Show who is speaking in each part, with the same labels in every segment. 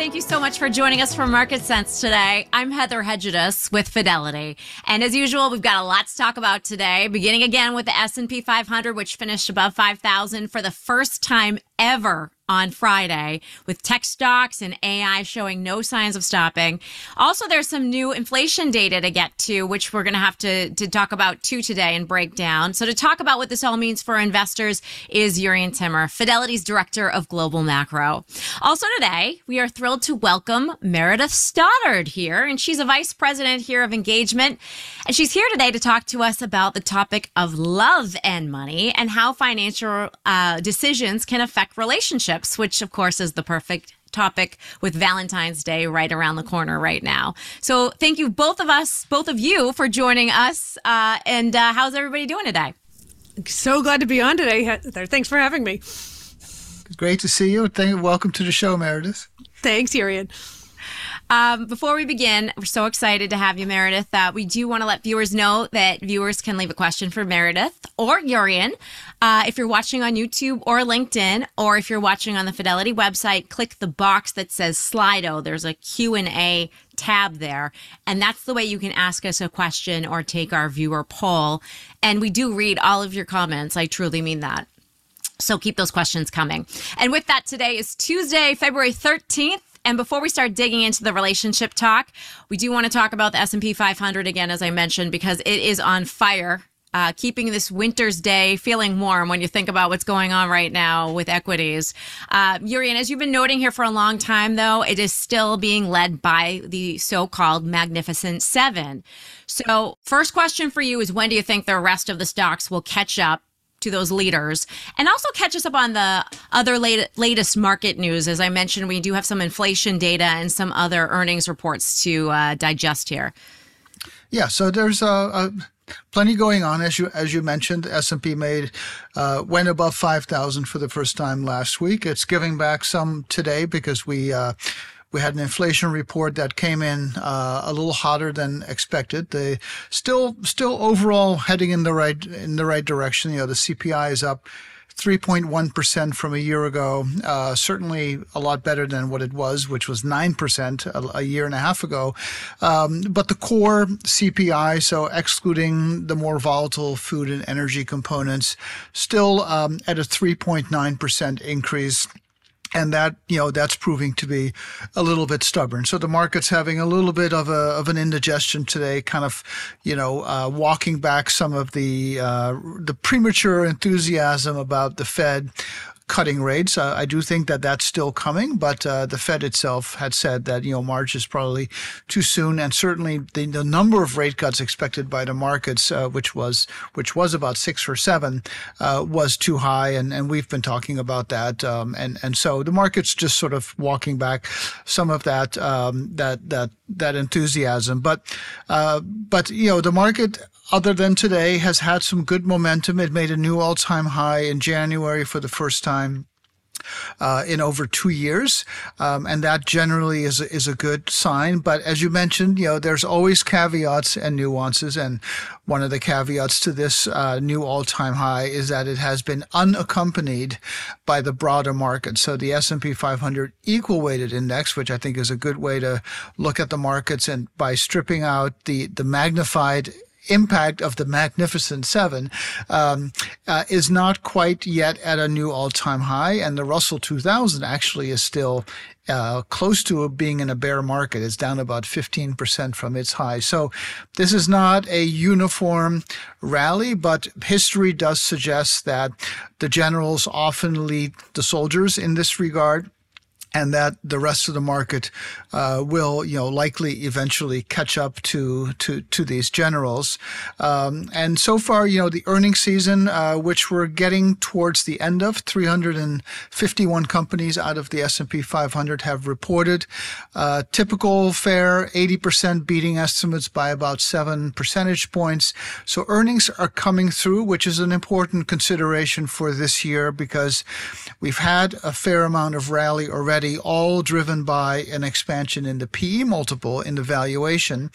Speaker 1: Thank you so much for joining us for Market Sense today. I'm Heather Hedges with Fidelity. And as usual, we've got a lot to talk about today, beginning again with the S&P 500 which finished above 5,000 for the first time ever on Friday with tech stocks and AI showing no signs of stopping. Also, there's some new inflation data to get to, which we're going to have to, to talk about too today and break down. So to talk about what this all means for investors is Jurrien Timmer, Fidelity's Director of Global Macro. Also today, we are thrilled to welcome Meredith Stoddard here, and she's a Vice President here of Engagement. And she's here today to talk to us about the topic of love and money and how financial uh, decisions can affect relationships, which of course is the perfect topic with Valentine's Day right around the corner right now. So thank you both of us, both of you for joining us. Uh, and uh, how's everybody doing today?
Speaker 2: So glad to be on today, Heather. Thanks for having me.
Speaker 3: Great to see you. Thank, welcome to the show, Meredith.
Speaker 2: Thanks, Jurrien.
Speaker 1: Um, before we begin, we're so excited to have you, Meredith. Uh, we do want to let viewers know that viewers can leave a question for Meredith or Jurrien. Uh, if you're watching on YouTube or LinkedIn, or if you're watching on the Fidelity website, click the box that says Slido. There's a Q&A tab there. And that's the way you can ask us a question or take our viewer poll. And we do read all of your comments. I truly mean that. So keep those questions coming. And with that, today is Tuesday, February 13th. And before we start digging into the relationship talk, we do want to talk about the S&P 500 again, as I mentioned, because it is on fire. Uh, keeping this winter's day feeling warm when you think about what's going on right now with equities. Uh, Jurrien, as you've been noting here for a long time, though, it is still being led by the so-called Magnificent Seven. So, first question for you is when do you think the rest of the stocks will catch up to those leaders and also catch us up on the other late, latest market news. As I mentioned, we do have some inflation data and some other earnings reports to uh, digest here.
Speaker 3: Yeah, so there's uh, plenty going on as you as you mentioned. S and P made uh, went above five thousand for the first time last week. It's giving back some today because we uh, we had an inflation report that came in uh, a little hotter than expected. They still still overall heading in the right in the right direction. You know, the CPI is up 3.1% from a year ago. Uh, certainly a lot better than what it was, which was 9% a, a year and a half ago. Um, but the core CPI, so excluding the more volatile food and energy components, still um, at a 3.9% increase and that you know that's proving to be a little bit stubborn. So the market's having a little bit of a of an indigestion today, kind of you know uh, walking back some of the uh, the premature enthusiasm about the Fed cutting rates. Uh, I do think that that's still coming, but uh, the Fed itself had said that you know March is probably too soon, and certainly the, the number of rate cuts expected by the markets, uh, which was which was about six or seven, uh, was too high, and, and we've been talking about that, um, and and so the market's just sort of walking back some of that um, that that that enthusiasm, but uh, but you know the market other than today, has had some good momentum. It made a new all time high in January for the first time. Uh, in over two years, um, and that generally is is a good sign. But as you mentioned, you know, there's always caveats and nuances, and one of the caveats to this uh, new all-time high is that it has been unaccompanied by the broader market. So the S&P 500 equal weighted index, which I think is a good way to look at the markets, and by stripping out the the magnified impact of the Magnificent Seven um, uh, is not quite yet at a new all-time high, and the Russell 2000 actually is still uh, close to being in a bear market. It's down about 15% from its high. So this is not a uniform rally, but history does suggest that the generals often lead the soldiers in this regard and that the rest of the market uh, will, you know, likely eventually catch up to to to these generals. Um, and so far, you know, the earnings season, uh, which we're getting towards the end of, 351 companies out of the S&P 500 have reported. Uh, typical fare, 80% beating estimates by about seven percentage points. So earnings are coming through, which is an important consideration for this year because we've had a fair amount of rally already already, all driven by an expansion in the PE multiple in the valuation.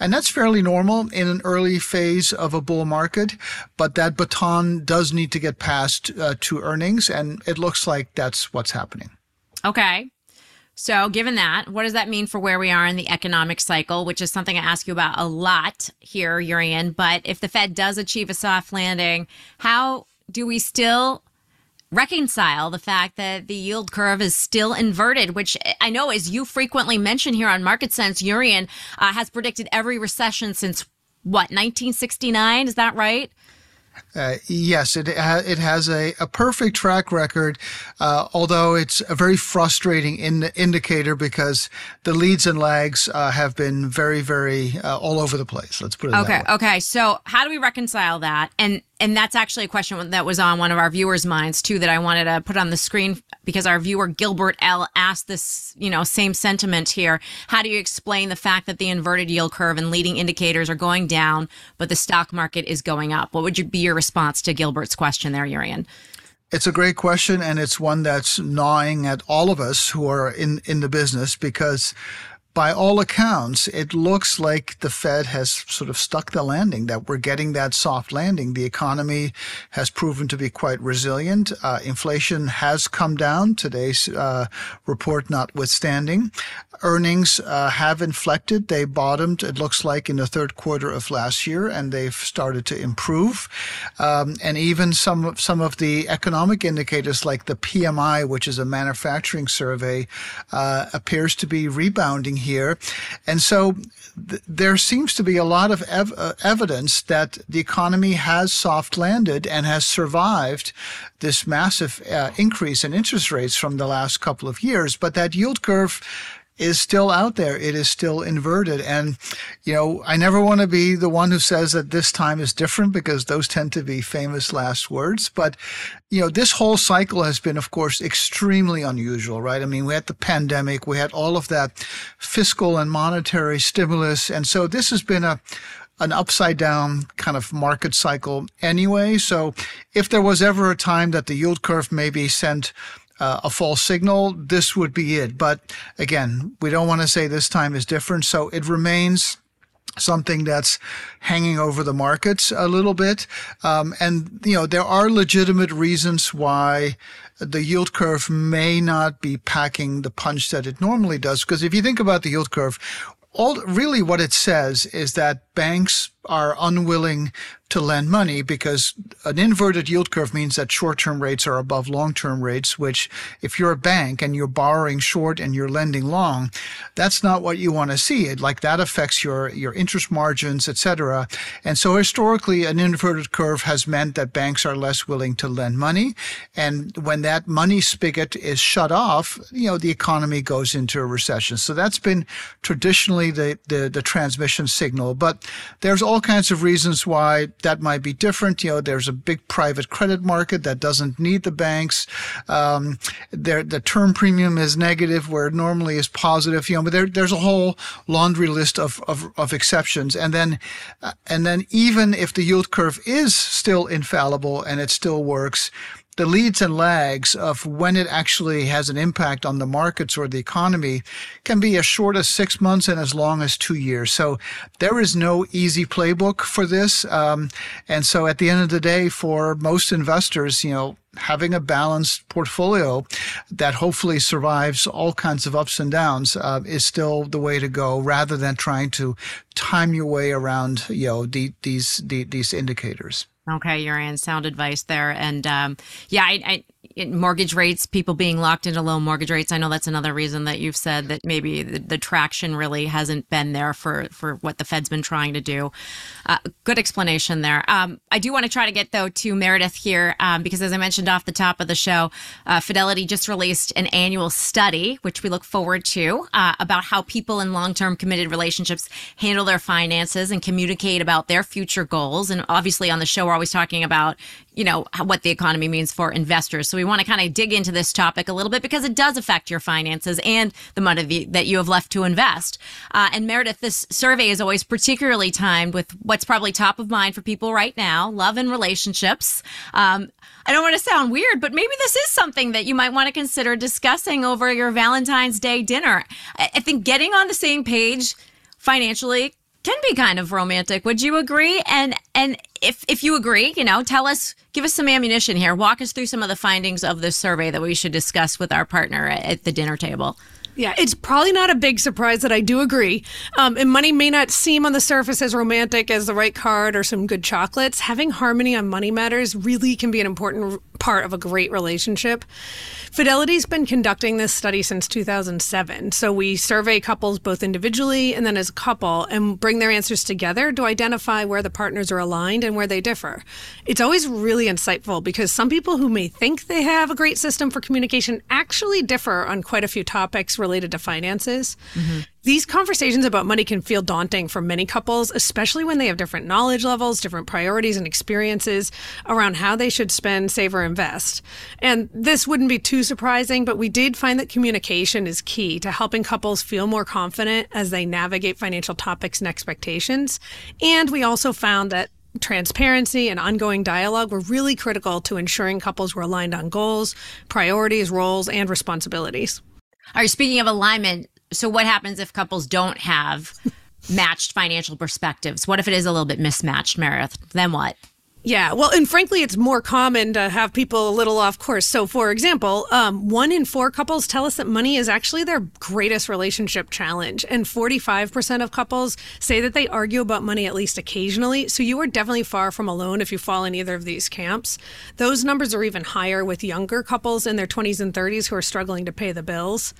Speaker 3: And that's fairly normal in an early phase of a bull market, but that baton does need to get passed uh, to earnings, and it looks like that's what's happening.
Speaker 1: Okay. So, given that, what does that mean for where we are in the economic cycle, which is something I ask you about a lot here, Jurrien? But if the Fed does achieve a soft landing, how do we still reconcile the fact that the yield curve is still inverted, which I know, as you frequently mention here on Market Sense, Jurrien uh, has predicted every recession since what, 1969? Is that right?
Speaker 3: Uh, yes, it ha- it has a, a perfect track record, uh, although it's a very frustrating in- indicator because the leads and lags uh, have been very, very uh, all over the place. Let's put it
Speaker 1: okay,
Speaker 3: that way.
Speaker 1: Okay, So how do we reconcile that? And and that's actually a question that was on one of our viewers' minds too that I wanted to put on the screen because our viewer Gilbert L asked this, you know, same sentiment here. How do you explain the fact that the inverted yield curve and leading indicators are going down, but the stock market is going up? What would you be your response to Gilbert's question there, Jurrien?
Speaker 3: It's a great question, and it's one that's gnawing at all of us who are in, in the business because by all accounts, it looks like the Fed has sort of stuck the landing, that we're getting that soft landing. The economy has proven to be quite resilient. Uh, inflation has come down, today's uh, report notwithstanding. Earnings uh, have inflected. They bottomed, it looks like, in the third quarter of last year, and they've started to improve. Um, and even some, some of the economic indicators, like the PMI, which is a manufacturing survey, uh, appears to be rebounding here. And so th- there seems to be a lot of ev- uh, evidence that the economy has soft landed and has survived this massive uh, increase in interest rates from the last couple of years. But that yield curve is still out there. It is still inverted. And, you know, I never want to be the one who says that this time is different because those tend to be famous last words. But, you know, this whole cycle has been, of course, extremely unusual, right? I mean, we had the pandemic, we had all of that fiscal and monetary stimulus. And so this has been a, an upside down kind of market cycle anyway. So if there was ever a time that the yield curve maybe sent uh, a false signal, this would be it. But again, we don't want to say this time is different. So it remains something that's hanging over the markets a little bit. Um, and, you know, there are legitimate reasons why the yield curve may not be packing the punch that it normally does. Because if you think about the yield curve, all really what it says is that banks are unwilling to lend money because an inverted yield curve means that short-term rates are above long-term rates, which if you're a bank and you're borrowing short and you're lending long, that's not what you want to see. It like that affects your, your interest margins, et cetera. And so historically, an inverted curve has meant that banks are less willing to lend money. And when that money spigot is shut off, you know, the economy goes into a recession. So that's been traditionally the, the, the transmission signal. But there's all kinds of reasons why that might be different. You know, there's a big private credit market that doesn't need the banks. Um, there, the term premium is negative where it normally is positive. You know, but there, there's a whole laundry list of, of, of exceptions. And then, uh, and then even if the yield curve is still infallible and it still works, the leads and lags of when it actually has an impact on the markets or the economy can be as short as six months and as long as two years. So there is no easy playbook for this. Um, and so at the end of the day, for most investors, you know, having a balanced portfolio that hopefully survives all kinds of ups and downs uh, is still the way to go rather than trying to time your way around, you know, the, these, the, these indicators.
Speaker 1: Okay, Jurrien, sound advice there. And um, yeah, I, I, mortgage rates, people being locked into low mortgage rates. I know that's another reason that you've said that maybe the, the traction really hasn't been there for for what the Fed's been trying to do. Uh, good explanation there. Um, I do want to try to get though to Meredith here um, because as I mentioned off the top of the show, uh, Fidelity just released an annual study, which we look forward to, uh, about how people in long term committed relationships handle their finances and communicate about their future goals. And obviously on the show, we're always talking about you know what the economy means for investors. So we want to kind of dig into this topic a little bit because it does affect your finances and the money that you have left to invest. Uh, and Meredith, this survey is always particularly timed with what's probably top of mind for people right now: love and relationships. Um, I don't want to sound weird, but maybe this is something that you might want to consider discussing over your Valentine's Day dinner. I think getting on the same page financially can be kind of romantic. Would you agree? And and if if you agree, you know, tell us, give us some ammunition here. Walk us through some of the findings of this survey that we should discuss with our partner at the dinner table.
Speaker 2: Yeah, it's probably not a big surprise that I do agree. Um, and money may not seem on the surface as romantic as the right card or some good chocolates. Having harmony on money matters really can be an important part of a great relationship. Fidelity's been conducting this study since 2007. So we survey couples both individually and then as a couple and bring their answers together to identify where the partners are aligned and where they differ. It's always really insightful because some people who may think they have a great system for communication actually differ on quite a few topics related to finances. Mm-hmm. These conversations about money can feel daunting for many couples, especially when they have different knowledge levels, different priorities, and experiences around how they should spend, save, or invest. And this wouldn't be too surprising, but we did find that communication is key to helping couples feel more confident as they navigate financial topics and expectations. And we also found that transparency and ongoing dialogue were really critical to ensuring couples were aligned on goals, priorities, roles, and responsibilities.
Speaker 1: All right, speaking of alignment, so what happens if couples don't have matched financial perspectives? What if it is a little bit mismatched, Meredith? Then what?
Speaker 2: Yeah, well, and frankly, it's more common to have people a little off course. So, for example, um, one in four couples tell us that money is actually their greatest relationship challenge, and 45% of couples say that they argue about money at least occasionally. So, you are definitely far from alone if you fall in either of these camps. Those numbers are even higher with younger couples in their 20s and 30s who are struggling to pay the bills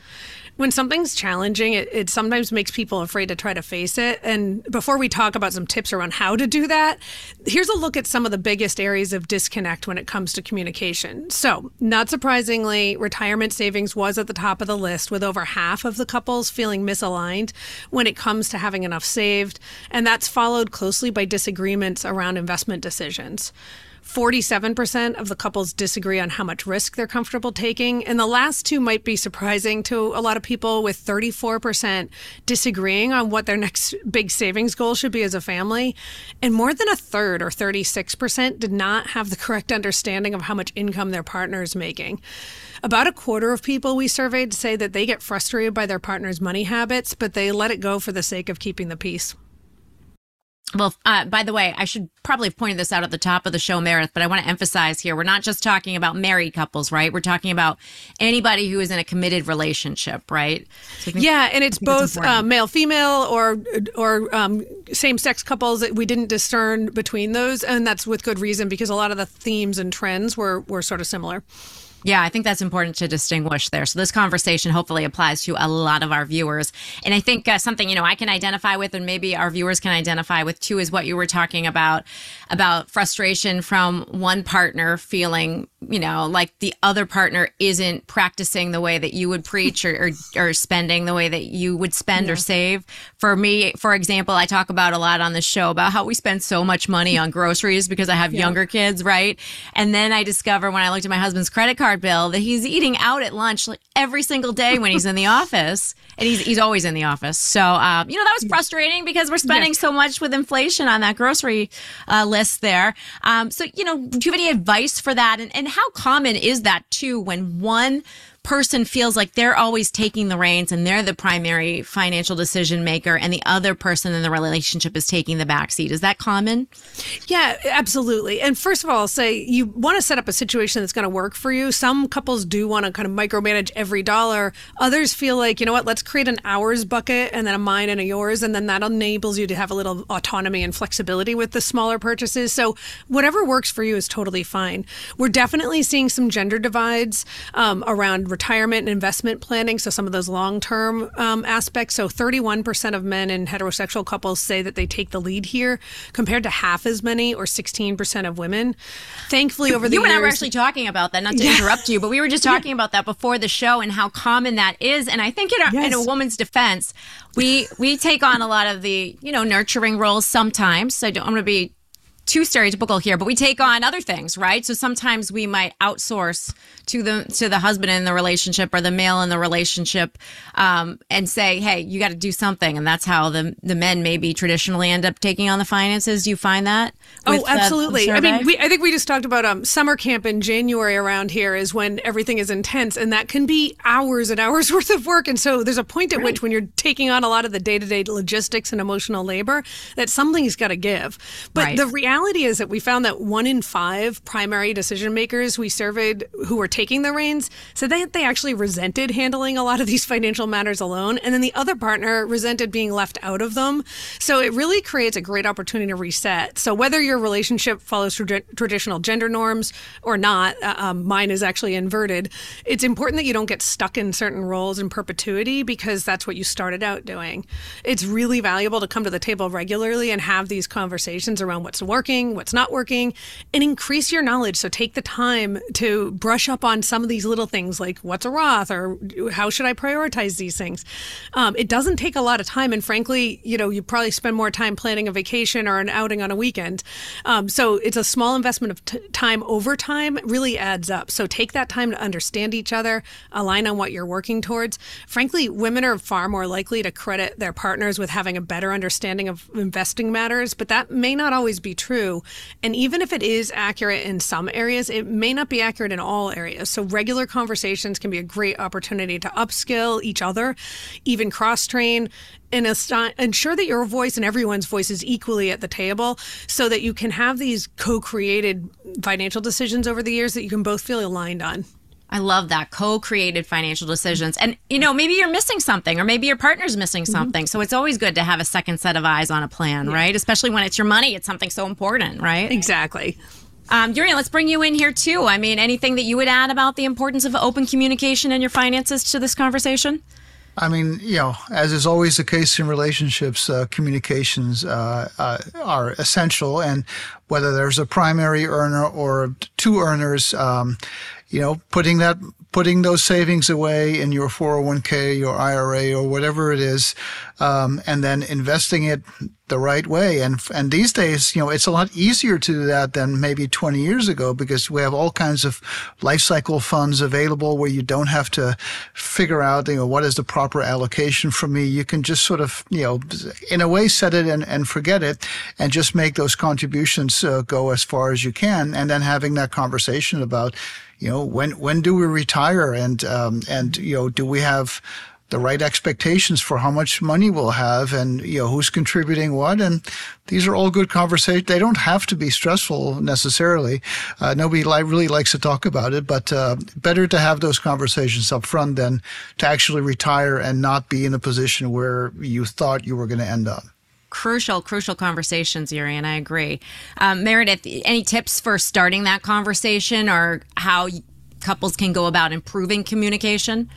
Speaker 2: when something's challenging, it, it sometimes makes people afraid to try to face it. And before we talk about some tips around how to do that, here's a look at some of the biggest areas of disconnect when it comes to communication. So, not surprisingly, retirement savings was at the top of the list, with over half of the couples feeling misaligned when it comes to having enough saved. And that's followed closely by disagreements around investment decisions. 47% of the couples disagree on how much risk they're comfortable taking. And the last two might be surprising to a lot of people, with 34% disagreeing on what their next big savings goal should be as a family. And more than a third, or 36%, did not have the correct understanding of how much income their partner is making. About a quarter of people we surveyed say that they get frustrated by their partner's money habits, but they let it go for the sake of keeping the peace.
Speaker 1: Well, uh, by the way, I should probably have pointed this out at the top of the show, Meredith, but I want to emphasize here we're not just talking about married couples, right? We're talking about anybody who is in a committed relationship, right?
Speaker 2: So yeah, and it's both uh, male, female, or or um, same sex couples. We didn't discern between those, and that's with good reason because a lot of the themes and trends were were sort of similar.
Speaker 1: Yeah, I think that's important to distinguish there. So this conversation hopefully applies to a lot of our viewers. And I think uh, something, you know, I can identify with and maybe our viewers can identify with too is what you were talking about about frustration from one partner feeling, you know, like the other partner isn't practicing the way that you would preach or, or, or spending the way that you would spend yeah. or save. For me, for example, I talk about a lot on the show about how we spend so much money on groceries because I have yeah. younger kids, right? And then I discover when I looked at my husband's credit card bill that he's eating out at lunch like every single day when he's in the office, and he's he's always in the office. So um, you know that was frustrating because we're spending yes. so much with inflation on that grocery uh, list there. Um, so you know, do you have any advice for that? And and how common is that too when one person feels like they're always taking the reins and they're the primary financial decision maker and the other person in the relationship is taking the back seat. Is that common?
Speaker 2: Yeah, absolutely. And first of all, I'll say you want to set up a situation that's going to work for you. Some couples do want to kind of micromanage every dollar. Others feel like, you know what, let's create an ours bucket and then a mine and a yours. And then that enables you to have a little autonomy and flexibility with the smaller purchases. So whatever works for you is totally fine. We're definitely seeing some gender divides um, around retirement and investment planning, so some of those long term um, aspects. So 31% of men in heterosexual couples say that they take the lead here, compared to half as many or 16% of women. Thankfully, over the
Speaker 1: you
Speaker 2: years,
Speaker 1: and I were actually talking about that. Not to yeah. interrupt you, but we were just talking yeah. about that before the show and how common that is. And I think in a, yes. in a woman's defense, we we take on a lot of the you know nurturing roles sometimes. So I don't want to be too stereotypical here, but we take on other things, right? So sometimes we might outsource to the to the husband in the relationship or the male in the relationship, um, and say, "Hey, you got to do something," and that's how the the men maybe traditionally end up taking on the finances. Do you find that?
Speaker 2: Oh, absolutely. I mean, we, I think we just talked about um, summer camp in January around here is when everything is intense, and that can be hours and hours worth of work. And so there's a point at right. which, when you're taking on a lot of the day to day logistics and emotional labor, that something's got to give. But right. the reality reality is that we found that one in five primary decision makers we surveyed who were taking the reins said that they actually resented handling a lot of these financial matters alone. And then the other partner resented being left out of them. So it really creates a great opportunity to reset. So whether your relationship follows tra- traditional gender norms or not, uh, um, mine is actually inverted, it's important that you don't get stuck in certain roles in perpetuity because that's what you started out doing. It's really valuable to come to the table regularly and have these conversations around what's working, what's not working, and increase your knowledge. So take the time to brush up on some of these little things like what's a Roth or how should I prioritize these things. Um, it doesn't take a lot of time, and frankly, you know, you probably spend more time planning a vacation or an outing on a weekend. Um, so it's a small investment of t- time over time really adds up. So take that time to understand each other, align on what you're working towards. Frankly, women are far more likely to credit their partners with having a better understanding of investing matters, but that may not always be true. And even if it is accurate in some areas, it may not be accurate in all areas. So regular conversations can be a great opportunity to upskill each other, even cross train, and ensure that your voice and everyone's voice is equally at the table so that you can have these co-created financial decisions over the years that you can both feel aligned on.
Speaker 1: I love that co-created financial decisions. And you know, maybe you're missing something or maybe your partner's missing mm-hmm. something. Mm-hmm. So it's always good to have a second set of eyes on a plan, yeah. right? Especially when it's your money, it's something so important, right?
Speaker 2: Exactly.
Speaker 1: Um, Yuri, let's bring you in here too. I mean, anything that you would add about the importance of open communication in your finances to this conversation?
Speaker 3: I mean, you know, as is always the case in relationships, uh, communications uh, uh, are essential. And whether there's a primary earner or two earners, um, you know, putting that putting those savings away in your 401k, your IRA, or whatever it is, um, and then investing it the right way. And and these days, you know, it's a lot easier to do that than maybe 20 years ago because we have all kinds of life cycle funds available where you don't have to figure out, you know, what is the proper allocation for me. You can just sort of, you know, in a way, set it and, and forget it, and just make those contributions uh, go as far as you can, and then having that conversation about you know, when when do we retire, and um, and you know, do we have the right expectations for how much money we'll have, and you know, who's contributing what, and these are all good conversations. They don't have to be stressful necessarily. Uh, nobody li- really likes to talk about it, but uh, better to have those conversations up front than to actually retire and not be in a position where you thought you were going to end up
Speaker 1: crucial, crucial conversations, Yuri, and I agree. Um, Meredith, any tips for starting that conversation or how couples can go about improving communication?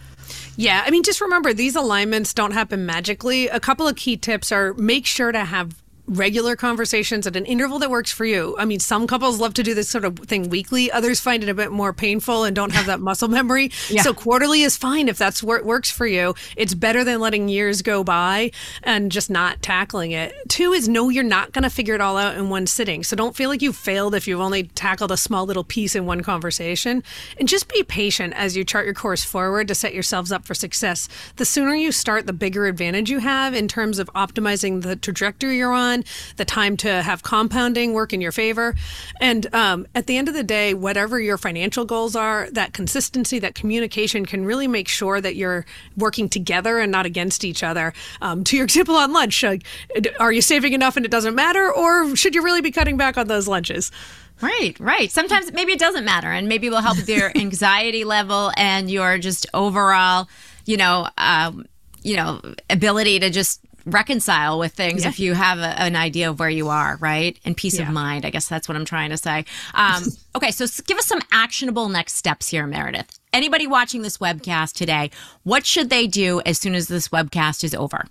Speaker 2: Yeah, I mean, just remember these alignments don't happen magically. A couple of key tips are make sure to have regular conversations at an interval that works for you. I mean, some couples love to do this sort of thing weekly. Others find it a bit more painful and don't have that muscle memory. Yeah. So quarterly is fine if that's what works for you. It's better than letting years go by and just not tackling it. Two is no, you're not going to figure it all out in one sitting. So don't feel like you failed if you've only tackled a small little piece in one conversation. And just be patient as you chart your course forward to set yourselves up for success. The sooner you start, the bigger advantage you have in terms of optimizing the trajectory you're on the time to have compounding work in your favor. And um, at the end of the day, whatever your financial goals are, that consistency, that communication can really make sure that you're working together and not against each other. Um, to your example on lunch, uh, are you saving enough and it doesn't matter, or should you really be cutting back on those lunches?
Speaker 1: Right, right. Sometimes maybe it doesn't matter, and maybe it will help with your anxiety level and your just overall, you know, um, you know, ability to just reconcile with things yeah. if you have a, an idea of where you are, right? And peace yeah. of mind. I guess that's what I'm trying to say. Um, okay, so give us some actionable next steps here, Meredith. Anybody watching this webcast today, what should they do as soon as this webcast is over?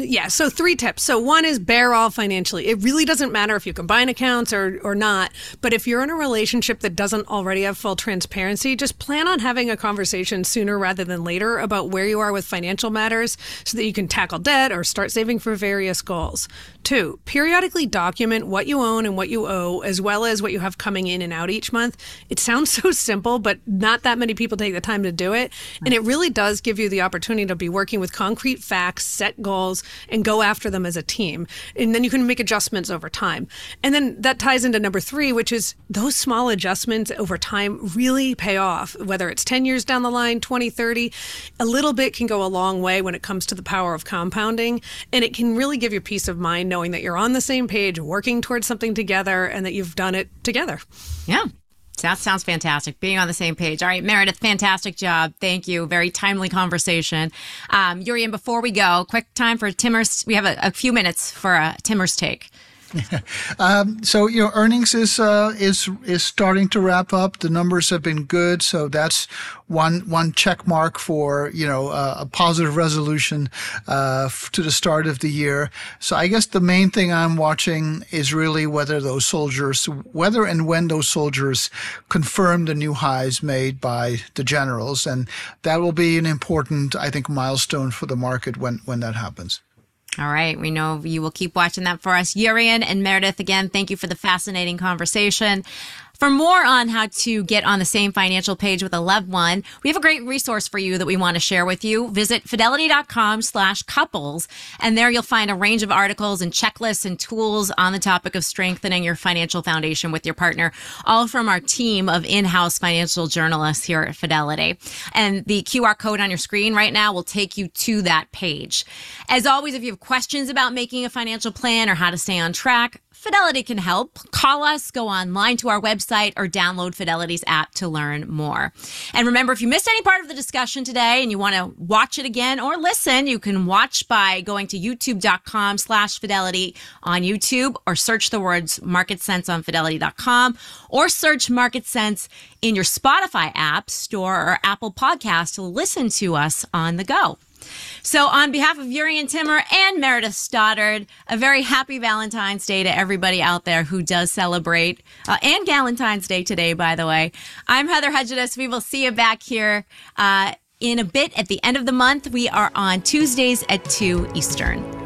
Speaker 2: Yeah, so three tips. So one is bare all financially. It really doesn't matter if you combine accounts or or not, but if you're in a relationship that doesn't already have full transparency, just plan on having a conversation sooner rather than later about where you are with financial matters so that you can tackle debt or start saving for various goals. Two, periodically document what you own and what you owe as well as what you have coming in and out each month. It sounds so simple, but not that many people take the time to do it, and it really does give you the opportunity to be working with concrete facts, set goals, and go after them as a team. And then you can make adjustments over time. And then that ties into number three, which is those small adjustments over time really pay off, whether it's 10 years down the line, 20, 30. A little bit can go a long way when it comes to the power of compounding. And it can really give you peace of mind knowing that you're on the same page, working towards something together, and that you've done it together.
Speaker 1: Yeah. That sounds fantastic. Being on the same page. All right, Meredith, fantastic job. Thank you. Very timely conversation. Um, Jurrien, before we go, quick time for Timmer's. We have a, a few minutes for a Timmer's take.
Speaker 3: um, so you know, earnings is uh, is is starting to wrap up. The numbers have been good, so that's one one check mark for you know uh, a positive resolution uh, to the start of the year. So I guess the main thing I'm watching is really whether those soldiers, whether and when those soldiers confirm the new highs made by the generals, and that will be an important, I think, milestone for the market when when that happens.
Speaker 1: All right. We know you will keep watching that for us. Jurrien and Meredith, again, thank you for the fascinating conversation. For more on how to get on the same financial page with a loved one, we have a great resource for you that we want to share with you. Visit fidelity.com slash couples, and there you'll find a range of articles and checklists and tools on the topic of strengthening your financial foundation with your partner, all from our team of in-house financial journalists here at Fidelity. And the QR code on your screen right now will take you to that page. As always, if you have questions about making a financial plan or how to stay on track, Fidelity can help. Call us, go online to our website, or download Fidelity's app to learn more. And remember, if you missed any part of the discussion today and you want to watch it again or listen, you can watch by going to youtube.com slash fidelity on YouTube or search the words Market Sense on fidelity.com or search Market Sense in your Spotify app store or Apple podcast to listen to us on the go. So, on behalf of Jurrien Timmer and Meredith Stoddard, a very happy Valentine's Day to everybody out there who does celebrate, uh, and Valentine's Day today, by the way. I'm Heather Hedges. We will see you back here uh, in a bit at the end of the month. We are on Tuesdays at 2 Eastern.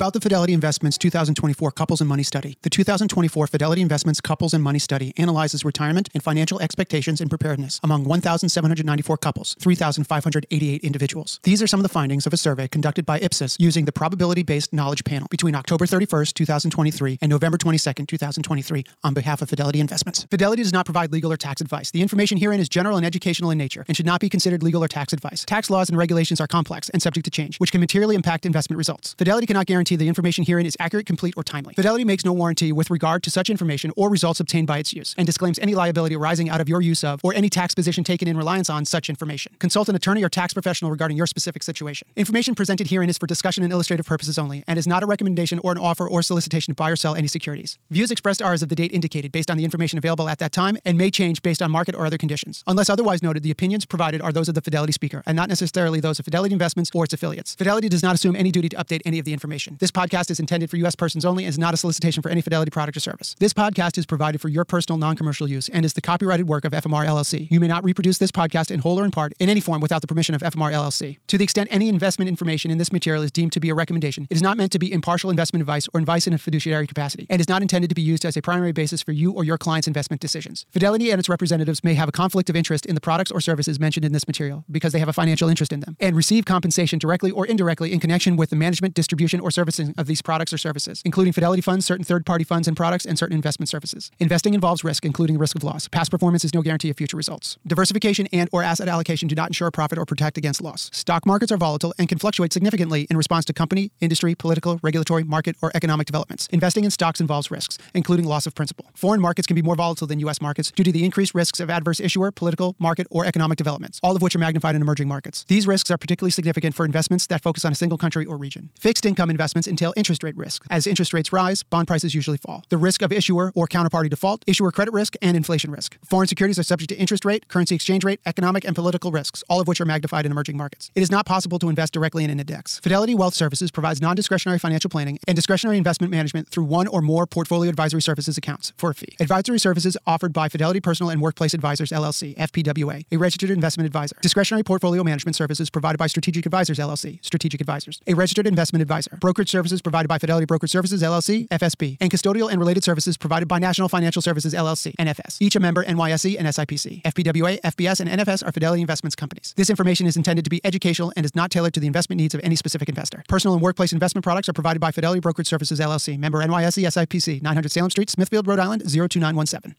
Speaker 4: About the Fidelity Investments 2024 Couples and Money Study. The 2024 Fidelity Investments Couples and Money Study analyzes retirement and financial expectations and preparedness among 1,794 couples, 3,588 individuals. These are some of the findings of a survey conducted by Ipsos using the probability based knowledge panel between October 31st, 2023 and November 22nd, 2023 on behalf of Fidelity Investments. Fidelity does not provide legal or tax advice. The information herein is general and educational in nature and should not be considered legal or tax advice. Tax laws and regulations are complex and subject to change, which can materially impact investment results. Fidelity cannot guarantee guarantee the information herein is accurate, complete, or timely. Fidelity makes no warranty with regard to such information or results obtained by its use and disclaims any liability arising out of your use of or any tax position taken in reliance on such information. Consult an attorney or tax professional regarding your specific situation. Information presented herein is for discussion and illustrative purposes only and is not a recommendation or an offer or solicitation to buy or sell any securities. Views expressed are as of the date indicated based on the information available at that time and may change based on market or other conditions. Unless otherwise noted, the opinions provided are those of the Fidelity speaker and not necessarily those of Fidelity Investments or its affiliates. Fidelity does not assume any duty to update any of the information. This podcast is intended for U.S. persons only and is not a solicitation for any Fidelity product or service. This podcast is provided for your personal non-commercial use and is the copyrighted work of FMR LLC. You may not reproduce this podcast in whole or in part in any form without the permission of FMR LLC. To the extent any investment information in this material is deemed to be a recommendation, it is not meant to be impartial investment advice or advice in a fiduciary capacity and is not intended to be used as a primary basis for you or your client's investment decisions. Fidelity and its representatives may have a conflict of interest in the products or services mentioned in this material because they have a financial interest in them and receive compensation directly or indirectly in connection with the management, distribution, or servicing of these products or services, including Fidelity funds, certain third party funds and products, and certain investment services. Investing involves risk, including risk of loss. Past performance is no guarantee of future results. Diversification and or asset allocation do not ensure profit or protect against loss. Stock markets are volatile and can fluctuate significantly in response to company, industry, political, regulatory, market, or economic developments. Investing in stocks involves risks, including loss of principal. Foreign markets can be more volatile than U.S. markets due to the increased risks of adverse issuer, political, market, or economic developments, all of which are magnified in emerging markets. These risks are particularly significant for investments that focus on a single country or region. Fixed income investments entail interest rate risk. As interest rates rise, bond prices usually fall. The risk of issuer or counterparty default, issuer credit risk, and inflation risk. Foreign securities are subject to interest rate, currency exchange rate, economic and political risks, all of which are magnified in emerging markets. It is not possible to invest directly in an index. Fidelity Wealth Services provides non-discretionary financial planning and discretionary investment management through one or more portfolio advisory services accounts for a fee. Advisory services offered by Fidelity Personal and Workplace Advisors LLC, FPWA, a registered investment advisor. Discretionary portfolio management services provided by Strategic Advisors LLC, Strategic Advisors, a registered investment advisor. Brokerage Brokerage services provided by Fidelity Brokerage Services, LLC, FBS, and custodial and related services provided by National Financial Services, LLC, NFS. Each a member NYSE and SIPC. FPWA, FBS, and NFS are Fidelity Investments companies. This information is intended to be educational and is not tailored to the investment needs of any specific investor. Personal and workplace investment products are provided by Fidelity Brokerage Services, LLC, member NYSE, SIPC, 900 Salem Street, Smithfield, Rhode Island, 02917.